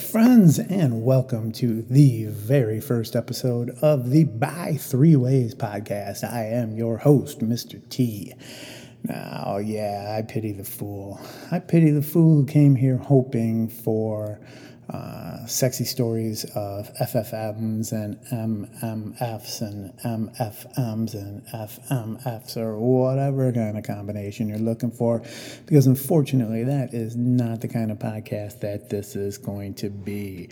Friends, and welcome to the very first episode of the Bi Three Ways podcast. I am your host, Mr. T. Now, yeah, I pity the fool. I pity the fool who came here hoping for uh, sexy stories of FFMs and MMFs and MFMs and FMFs or whatever kind of combination you're looking for. Because unfortunately, that is not the kind of podcast that this is going to be.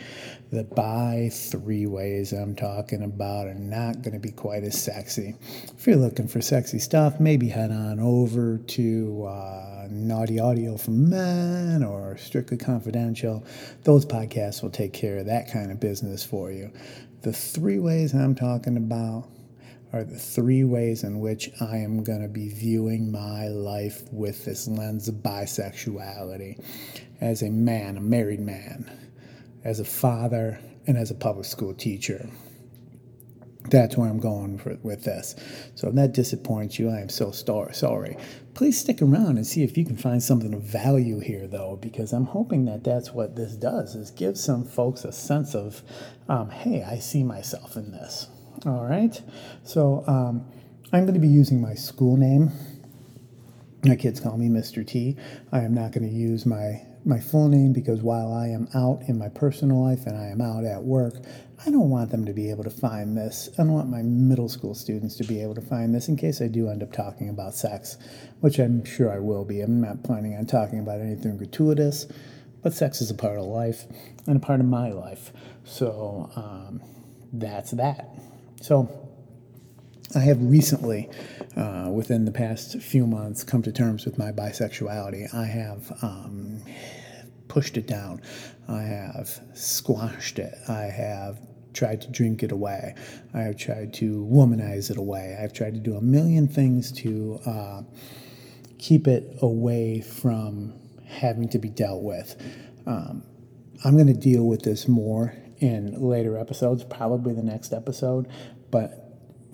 The bi three ways I'm talking about are not going to be quite as sexy. If you're looking for sexy stuff, maybe head on over to. Uh, Naughty Audio from Men or Strictly Confidential, those podcasts will take care of that kind of business for you. The three ways I'm talking about are the three ways in which I am going to be viewing my life with this lens of bisexuality as a man, a married man, as a father, and as a public school teacher that's where I'm going for, with this. So if that disappoints you, I am so star- sorry. Please stick around and see if you can find something of value here, though, because I'm hoping that that's what this does is give some folks a sense of, um, hey, I see myself in this. All right. So um, I'm going to be using my school name. My kids call me Mr. T. I am not going to use my my full name because while I am out in my personal life and I am out at work, I don't want them to be able to find this. I don't want my middle school students to be able to find this in case I do end up talking about sex, which I'm sure I will be. I'm not planning on talking about anything gratuitous, but sex is a part of life and a part of my life. So um, that's that. So I have recently, uh, within the past few months, come to terms with my bisexuality. I have um, pushed it down. I have squashed it. I have tried to drink it away. I have tried to womanize it away. I've tried to do a million things to uh, keep it away from having to be dealt with. Um, I'm going to deal with this more in later episodes, probably the next episode, but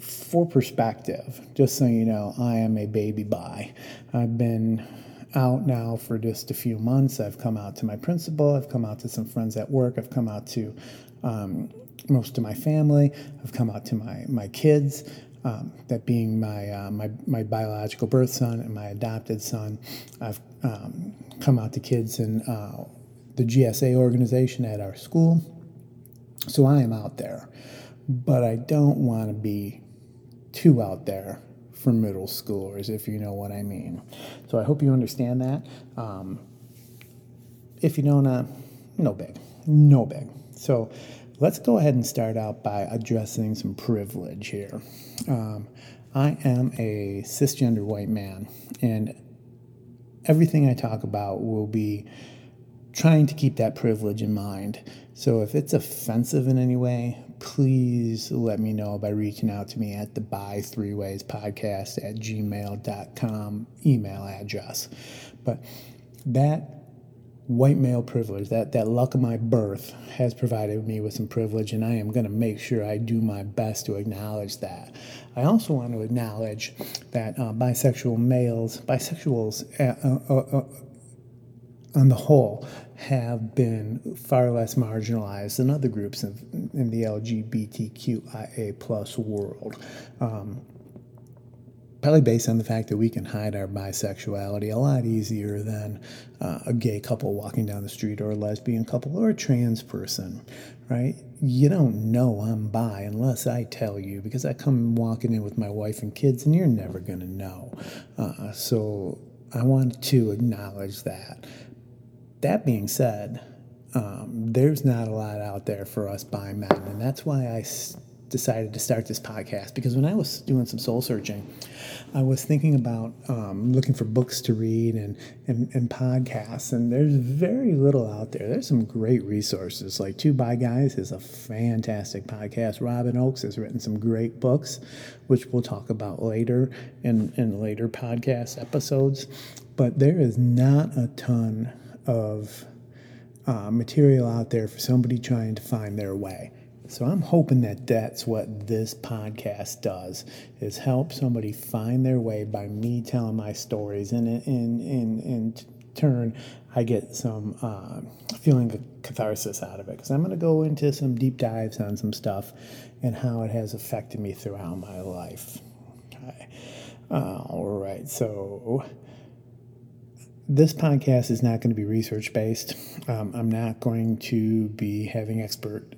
for perspective, just so you know, I am a baby bi. I've been out now for just a few months. I've come out to my principal, I've come out to some friends at work, I've come out to um, most of my family, I've come out to my, my kids. Um, that being my, uh, my my biological birth son and my adopted son, I've um, come out to kids in uh, the GSA organization at our school. So I am out there, but I don't want to be too out there for middle schoolers, if you know what I mean. So I hope you understand that. Um, if you don't, uh, no big, no big. So let's go ahead and start out by addressing some privilege here. Um, I am a cisgender white man, and everything I talk about will be trying to keep that privilege in mind. So if it's offensive in any way, please let me know by reaching out to me at the bi three ways podcast at gmail.com email address. But that white male privilege, that, that luck of my birth, has provided me with some privilege, and I am going to make sure I do my best to acknowledge that. I also want to acknowledge that uh, bisexual males, bisexuals uh, uh, uh on the whole, have been far less marginalized than other groups in, in the LGBTQIA plus world. Um, probably based on the fact that we can hide our bisexuality a lot easier than uh, a gay couple walking down the street or a lesbian couple or a trans person, right? You don't know I'm bi unless I tell you because I come walking in with my wife and kids and you're never going to know. Uh, so I want to acknowledge that that being said, um, there's not a lot out there for us bi men, and that's why I s- decided to start this podcast. Because when I was doing some soul searching, I was thinking about um, looking for books to read and, and and podcasts, and there's very little out there. There's some great resources, like Two Bi Guys is a fantastic podcast. Robyn Ochs has written some great books, which we'll talk about later in in later podcast episodes. But there is not a ton of uh, material out there for somebody trying to find their way. So I'm hoping that that's what this podcast does is help somebody find their way by me telling my stories and and, and in turn, I get some uh, feeling of catharsis out of it because I'm going to go into some deep dives on some stuff and how it has affected me throughout my life. Okay. All right. So this podcast is not going to be research based. Um, I'm not going to be having expert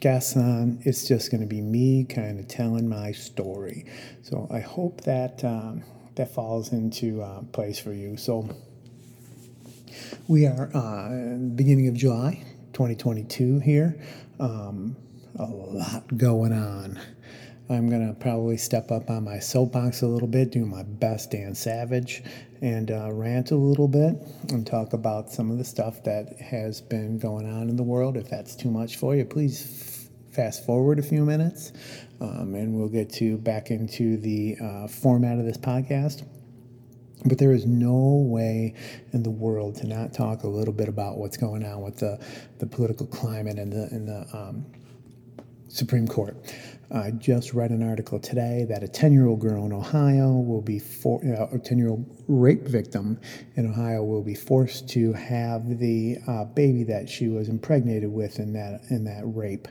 guests on. It's just going to be me kind of telling my story. So I hope that um, that falls into uh, place for you. So we are uh, beginning of July 2022 here. Um, a lot going on. I'm going to probably step up on my soapbox a little bit, do my best Dan Savage, and uh, rant a little bit and talk about some of the stuff that has been going on in the world. If that's too much for you, please f- fast forward a few minutes um, and we'll get to back into the uh, format of this podcast. But there is no way in the world to not talk a little bit about what's going on with the, the political climate and the, and the um, Supreme Court. I just read an article today that a 10 year old girl in Ohio will be, for, uh, a 10 year old rape victim in Ohio will be forced to have the uh, baby that she was impregnated with in that, in that rape.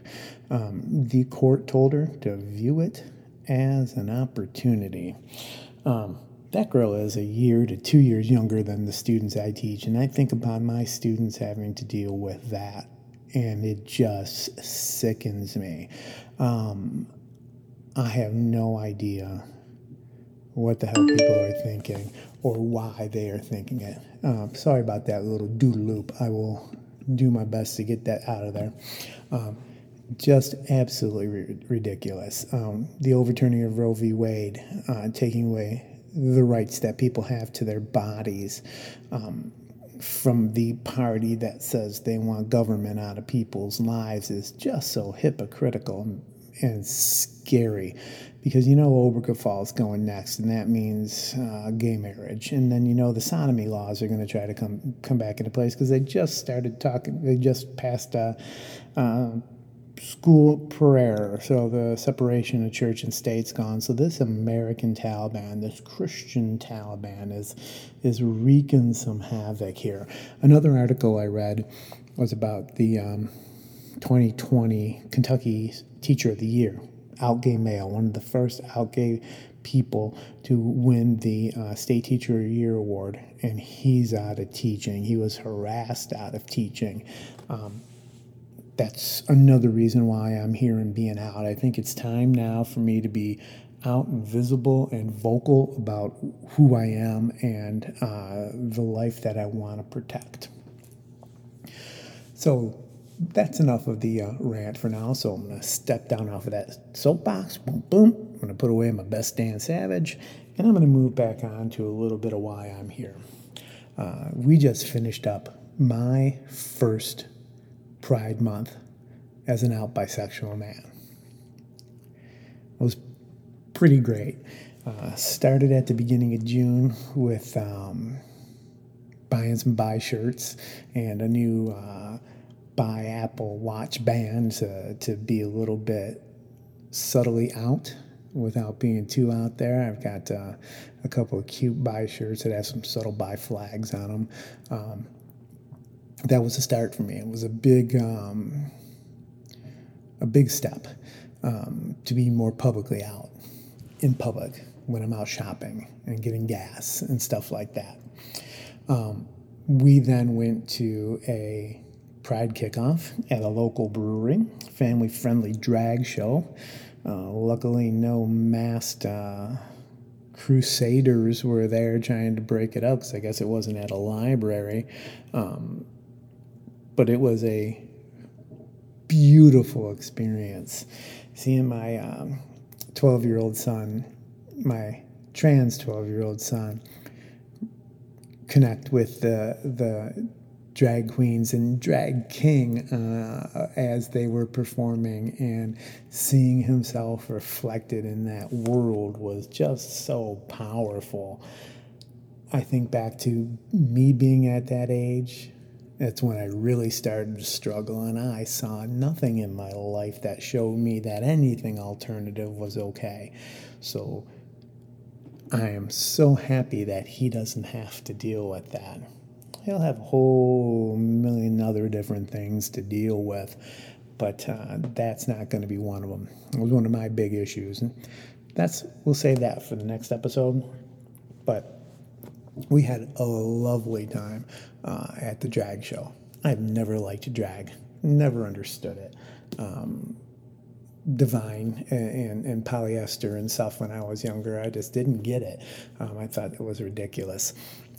Um, the court told her to view it as an opportunity. Um, that girl is a year to two years younger than the students I teach, and I think about my students having to deal with that and it just sickens me. Um, I have no idea what the hell people are thinking or why they are thinking it. Um, sorry about that little doodle loop. I will do my best to get that out of there. Um, just absolutely ri- ridiculous. Um, the overturning of Roe v. Wade, uh, taking away the rights that people have to their bodies. Um, from the party that says they want government out of people's lives is just so hypocritical and scary. Because you know Obergefell is going next, and that means uh, gay marriage, and then you know the sodomy laws are going to try to come come back into place because they just started talking, they just passed a, uh, school prayer, so the separation of church and state's gone. So this American Taliban, this Christian Taliban, is is wreaking some havoc here. Another article I read was about the um, 2020 Kentucky Teacher of the Year, out gay male, one of the first out gay people to win the uh, State Teacher of the Year award, and he's out of teaching. He was harassed out of teaching. Um, that's another reason why I'm here and being out. I think it's time now for me to be out and visible and vocal about who I am and uh, the life that I want to protect. So that's enough of the uh, rant for now. So I'm going to step down off of that soapbox. Boom, boom. I'm going to put away my best Dan Savage, and I'm going to move back on to a little bit of why I'm here. Uh, we just finished up my first Pride Month as an out bisexual man. It was pretty great. Uh, started at the beginning of June with um, buying some bi shirts and a new uh, bi Apple Watch band to, to be a little bit subtly out without being too out there. I've got uh, a couple of cute bi shirts that have some subtle bi flags on them. Um, that was a start for me. It was a big, um, a big step um, to be more publicly out in public when I'm out shopping and getting gas and stuff like that. Um, we then went to a Pride kickoff at a local brewery, family friendly drag show. Uh, luckily, no masked uh, crusaders were there trying to break it up because I guess it wasn't at a library. Um, but it was a beautiful experience seeing my 12 um, year old son, my trans 12 year old son, connect with the, the drag queens and drag king uh, as they were performing and seeing himself reflected in that world was just so powerful. I think back to me being at that age that's when I really started to struggle, and I saw nothing in my life that showed me that anything alternative was okay. So I am so happy that he doesn't have to deal with that. he'll have a whole million other different things to deal with. But uh, that's not going to be one of them. It was one of my big issues. And that's, we'll save that for the next episode. But we had a lovely time uh, at the drag show. I've never liked drag, never understood it. Um, divine and, and, and, polyester and stuff when I was younger. I just didn't get it. Um, I thought it was ridiculous.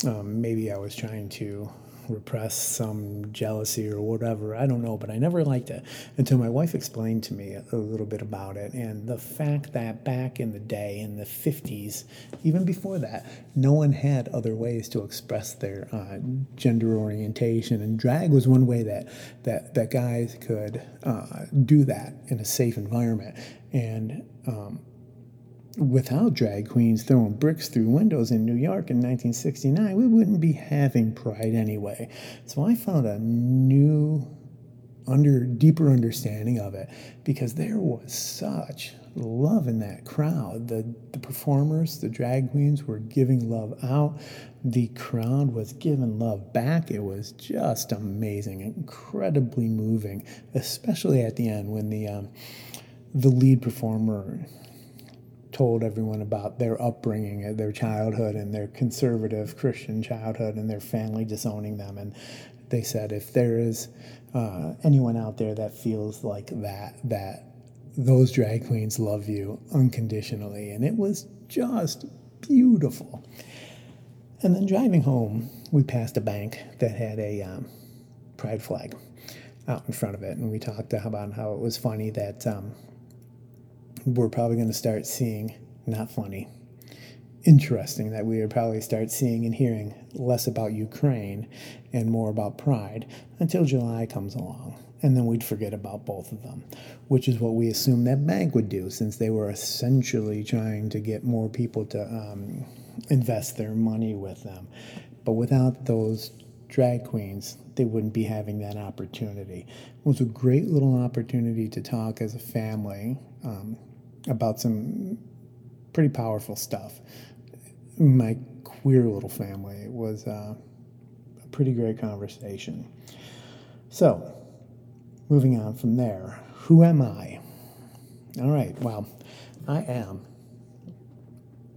Um, maybe I was trying to repress some jealousy or whatever. I don't know, but I never liked it until my wife explained to me a little bit about it. And the fact that back in the day, in the 50s, even before that, no one had other ways to express their uh, gender orientation. And drag was one way that, that, that guys could uh, do that in a safe environment. And um, without drag queens throwing bricks through windows in New York in 1969, we wouldn't be having Pride anyway. So I found a new, under deeper understanding of it because there was such love in that crowd. The the performers, the drag queens, were giving love out. The crowd was giving love back. It was just amazing, incredibly moving, especially at the end when the um, the lead performer told everyone about their upbringing, uh, their childhood, and their conservative Christian childhood, and their family disowning them. And they said, if there is uh, anyone out there that feels like that, that those drag queens love you unconditionally. And it was just beautiful. And then driving home, we passed a bank that had a um, pride flag out in front of it. And we talked about how it was funny that um, we're probably going to start seeing, not funny, interesting that we would probably start seeing and hearing less about Ukraine and more about pride until July comes along. And then we'd forget about both of them, which is what we assumed that bank would do since they were essentially trying to get more people to um, invest their money with them. But without those drag queens, they wouldn't be having that opportunity. It was a great little opportunity to talk as a family. Um, about some pretty powerful stuff. My queer little family it was uh, a pretty great conversation. So, moving on from there, who am I? All right, well, I am,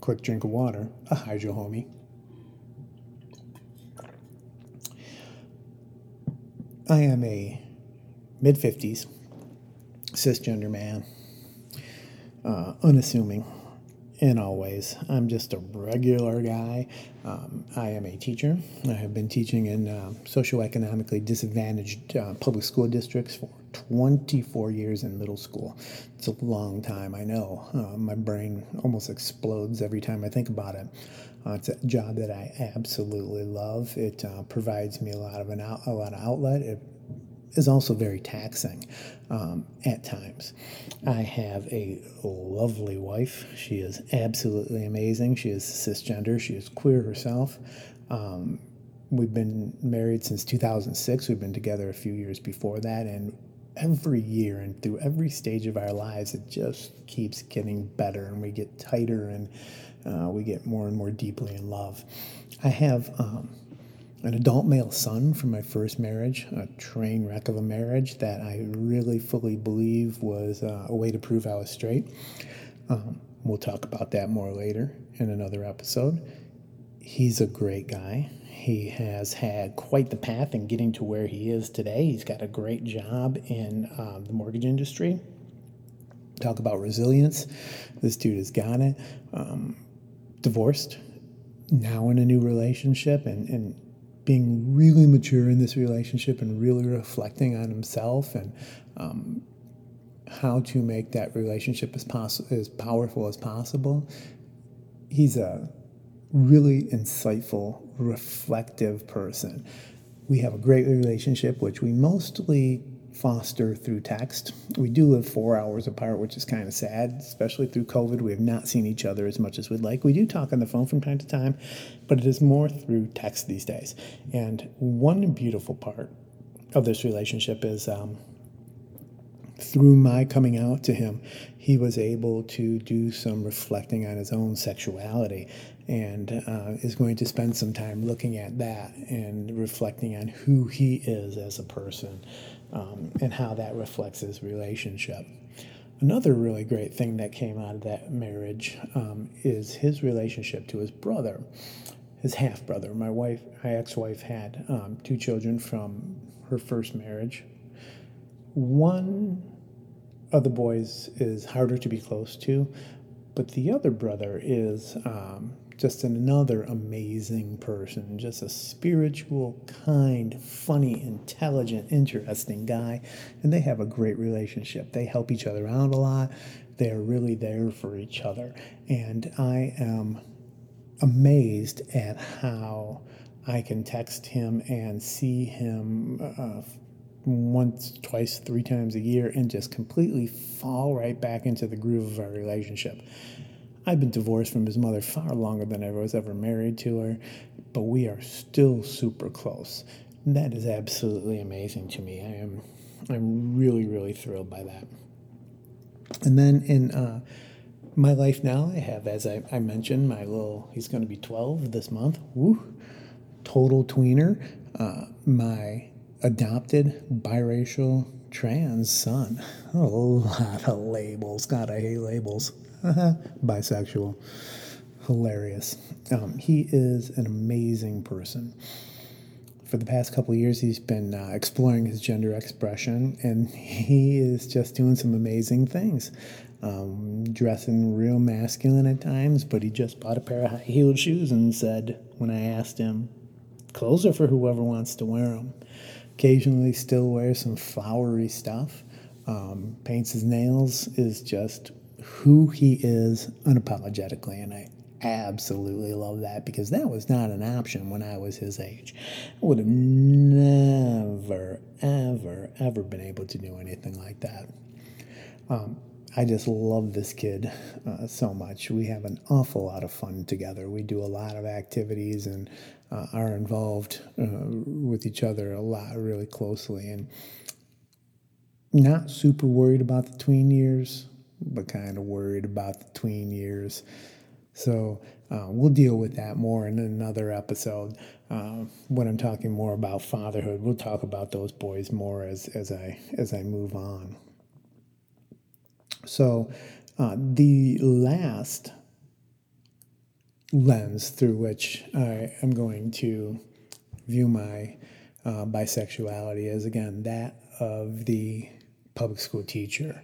quick drink of water, a hydro homie. I am a mid 50s cisgender man uh, unassuming in all ways. I'm just a regular guy. Um, I am a teacher. I have been teaching in uh, socioeconomically disadvantaged uh, public school districts for 24 years in middle school. It's a long time, I know. Uh, my brain almost explodes every time I think about it. Uh, it's a job that I absolutely love. It uh, provides me a lot of an out, a lot of outlet. It is also very taxing um, at times. I have a lovely wife. She is absolutely amazing. She is cisgender. She is queer herself. Um, we've been married since 2006. We've been together a few years before that, and every year and through every stage of our lives, it just keeps getting better, and we get tighter and uh, we get more and more deeply in love. I have. Um, an adult male son from my first marriage, a train wreck of a marriage that I really fully believe was uh, a way to prove I was straight. Um, we'll talk about that more later in another episode. He's a great guy. He has had quite the path in getting to where he is today. He's got a great job in um, the mortgage industry. Talk about resilience. This dude has got it. Um, divorced, now in a new relationship, and, and being really mature in this relationship and really reflecting on himself and um, how to make that relationship as, poss- as powerful as possible. He's a really insightful, reflective person. We have a great relationship, which we mostly foster through text. We do live four hours apart, which is kind of sad, especially through COVID. We have not seen each other as much as we'd like. We do talk on the phone from time to time, but it is more through text these days. And one beautiful part of this relationship is um, through my coming out to him, he was able to do some reflecting on his own sexuality and uh, is going to spend some time looking at that and reflecting on who he is as a person um, and how that reflects his relationship. Another really great thing that came out of that marriage um, is his relationship to his brother, his half brother. My wife, my ex wife, had um, two children from her first marriage. One of the boys is harder to be close to, but the other brother is um, just another amazing person, just a spiritual, kind, funny, intelligent, interesting guy. And they have a great relationship. They help each other out a lot. They're really there for each other. And I am amazed at how I can text him and see him uh, once, twice, three times a year and just completely fall right back into the groove of our relationship. I've been divorced from his mother far longer than I was ever married to her, but we are still super close. And that is absolutely amazing to me. I am I'm really, really thrilled by that. And then in uh, my life now, I have, as I, I mentioned, my little, he's going to be 12 this month. Woo! Total tweener. Uh, my adopted biracial trans son. A lot of labels. God, I hate labels. bisexual. Hilarious. Um, he is an amazing person. For the past couple years, he's been uh, exploring his gender expression, and he is just doing some amazing things. Um, dressing real masculine at times, but he just bought a pair of high heeled shoes and said, when I asked him, clothes are for whoever wants to wear them. Occasionally, still wears some flowery stuff. Um, paints his nails, is just who he is unapologetically. And I absolutely love that because that was not an option when I was his age. I would have never, ever, ever been able to do anything like that. Um, I just love this kid uh, so much. We have an awful lot of fun together. We do a lot of activities and uh, are involved uh, with each other a lot, really closely. And not super worried about the tween years but kind of worried about the tween years. So uh, we'll deal with that more in another episode. Uh, when I'm talking more about fatherhood, we'll talk about those boys more as, as I as I move on. So uh, the last lens through which I am going to view my uh, bisexuality is again that of the public school teacher.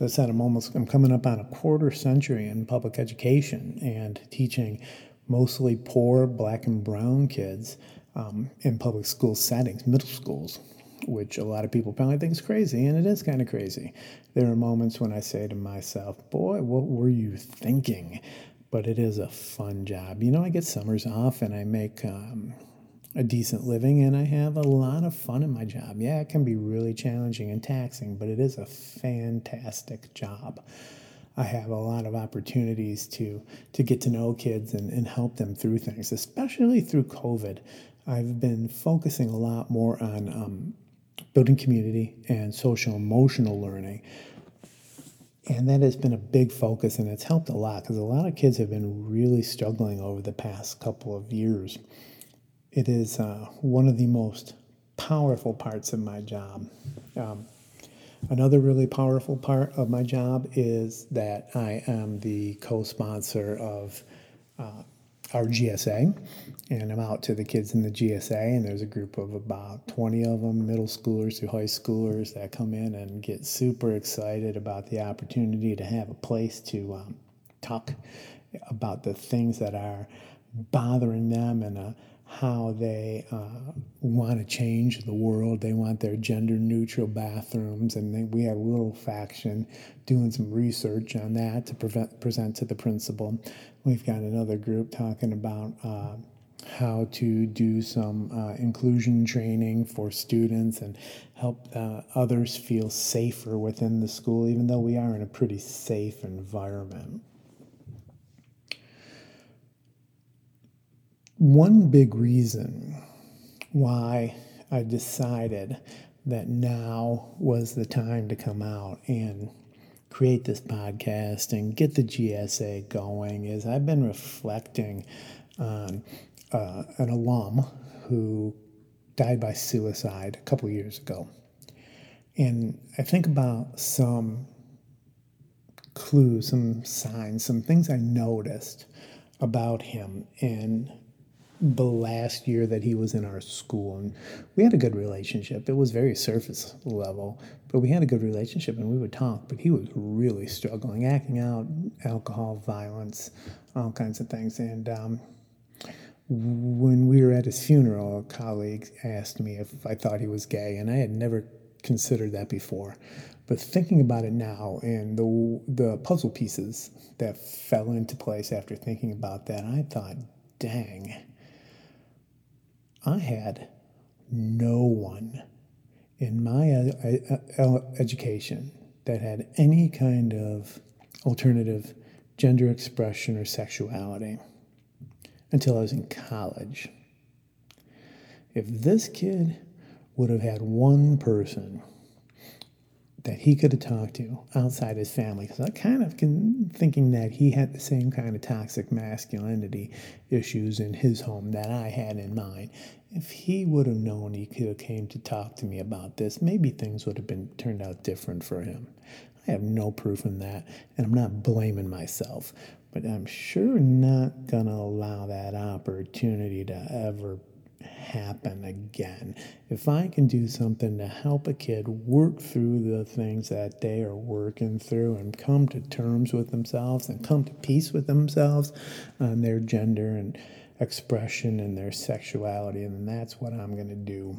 As I said, I'm almost I'm coming up on a quarter century in public education and teaching mostly poor black and brown kids um, in public school settings, middle schools, which a lot of people probably think is crazy, and it is kind of crazy. There are moments when I say to myself, "Boy, what were you thinking?" But it is a fun job. You know, I get summers off and I make um, a decent living and I have a lot of fun in my job. Yeah, it can be really challenging and taxing, but it is a fantastic job. I have a lot of opportunities to to get to know kids and, and help them through things, especially through COVID. I've been focusing a lot more on um, building community and social emotional learning. And that has been a big focus, and it's helped a lot because a lot of kids have been really struggling over the past couple of years it is uh, one of the most powerful parts of my job. Um, another really powerful part of my job is that I am the co sponsor of uh, our GSA, and I'm out to the kids in the GSA, and there's a group of about 20 of them, middle schoolers to high schoolers, that come in and get super excited about the opportunity to have a place to um, talk about the things that are bothering them and a how they uh, want to change the world. They want their gender neutral bathrooms, and they, we have a little faction doing some research on that to prevent, present to the principal. We've got another group talking about uh, how to do some uh, inclusion training for students and help uh, others feel safer within the school, even though we are in a pretty safe environment. One big reason why I decided that now was the time to come out and create this podcast and get the GSA going is I've been reflecting on uh, an alum who died by suicide a couple years ago. And I think about some clues, some signs, some things I noticed about him in the last year that he was in our school. And we had a good relationship. It was very surface level, but we had a good relationship and we would talk. But he was really struggling, acting out, alcohol, violence, all kinds of things. And um, when we were at his funeral, a colleague asked me if I thought he was gay, and I had never considered that before. But thinking about it now and the the puzzle pieces that fell into place after thinking about that, I thought, dang, I had no one in my uh, uh, education that had any kind of alternative gender expression or sexuality until I was in college. If this kid would have had one person that he could have talked to outside his family, because I kind of can thinking that he had the same kind of toxic masculinity issues in his home that I had in mine. If he would have known he could have came to talk to me about this, maybe things would have been turned out different for him. I have no proof in that, and I'm not blaming myself, but I'm sure not to allow that opportunity to ever happen again. If I can do something to help a kid work through the things that they are working through and come to terms with themselves and come to peace with themselves on their gender and expression and their sexuality, and that's what I'm going to do.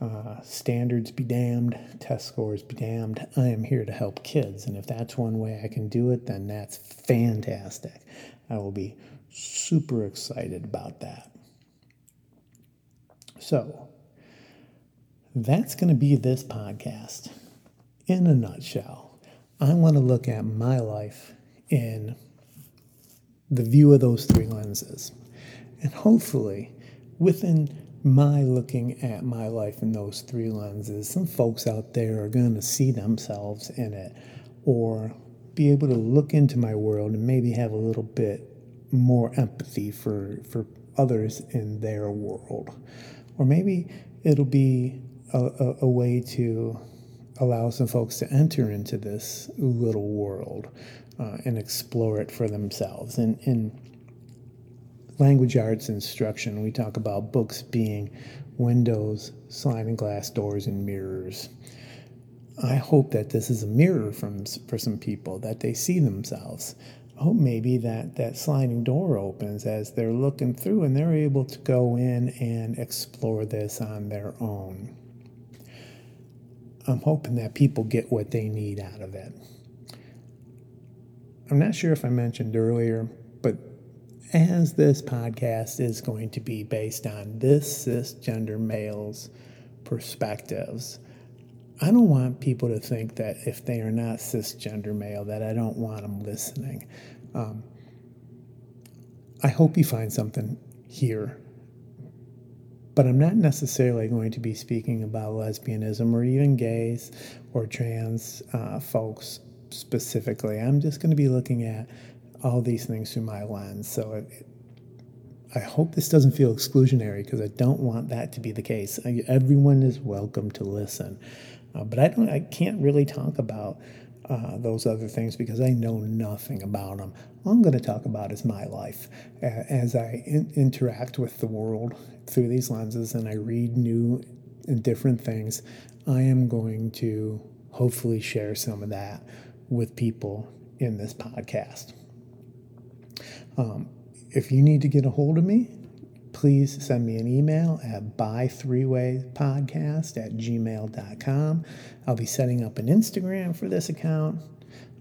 Uh, standards be damned, test scores be damned. I am here to help kids, and if that's one way I can do it, then that's fantastic. I will be super excited about that. So, that's going to be this podcast in a nutshell. I want to look at my life in the view of those three lenses. And hopefully, within my looking at my life in those three lenses, some folks out there are going to see themselves in it or be able to look into my world and maybe have a little bit more empathy for, for others in their world. Or maybe it'll be a, a, a way to allow some folks to enter into this little world uh, and explore it for themselves. And, and language arts instruction, we talk about books being windows, sliding glass doors, and mirrors. I hope that this is a mirror from, for some people, that they see themselves. Hope maybe that that sliding door opens as they're looking through and they're able to go in and explore this on their own. I'm hoping that people get what they need out of it. I'm not sure if I mentioned earlier, but as this podcast is going to be based on this cisgender male's perspectives, I don't want people to think that if they are not cisgender male, that I don't want them listening. Um, I hope you find something here, but I'm not necessarily going to be speaking about lesbianism or even gays or trans uh, folks specifically. I'm just going to be looking at all these things through my lens. So it, it, I hope this doesn't feel exclusionary because I don't want that to be the case. I, everyone is welcome to listen, uh, but I don't. I can't really talk about uh, those other things because I know nothing about them. All I'm going to talk about is my life uh, as I in- interact with the world through these lenses and I read new and different things. I am going to hopefully share some of that with people in this podcast. Um, if you need to get a hold of me, please send me an email at by3waypodcast at gmail.com. I'll be setting up an Instagram for this account.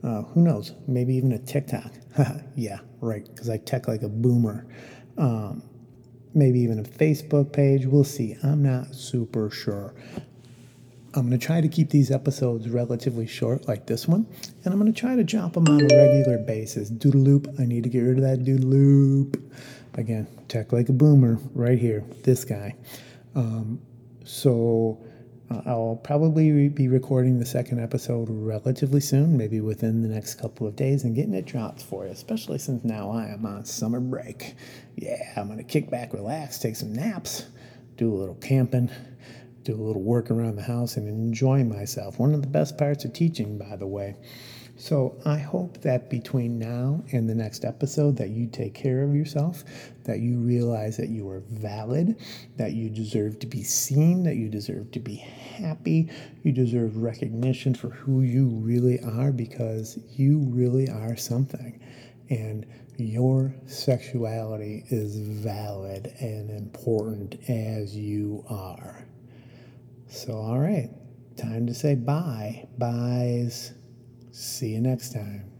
Uh, who knows? Maybe even a TikTok. yeah, right, because I tech like a boomer. Um, maybe even a Facebook page. We'll see. I'm not super sure. I'm going to try to keep these episodes relatively short, like this one, and I'm going to try to drop them on a regular basis. Doodle loop, I need to get rid of that doodle loop. Again, tech like a boomer, right here, this guy. Um, so I'll probably be recording the second episode relatively soon, maybe within the next couple of days, and getting it dropped for you, especially since now I am on summer break. Yeah, I'm going to kick back, relax, take some naps, do a little camping, do a little work around the house, and enjoy myself. One of the best parts of teaching, by the way. So I hope that between now and the next episode that you take care of yourself, that you realize that you are valid, that you deserve to be seen, that you deserve to be happy, you deserve recognition for who you really are because you really are something. And your sexuality is valid and important as you are. So, all right, time to say bye. Byes. See you next time.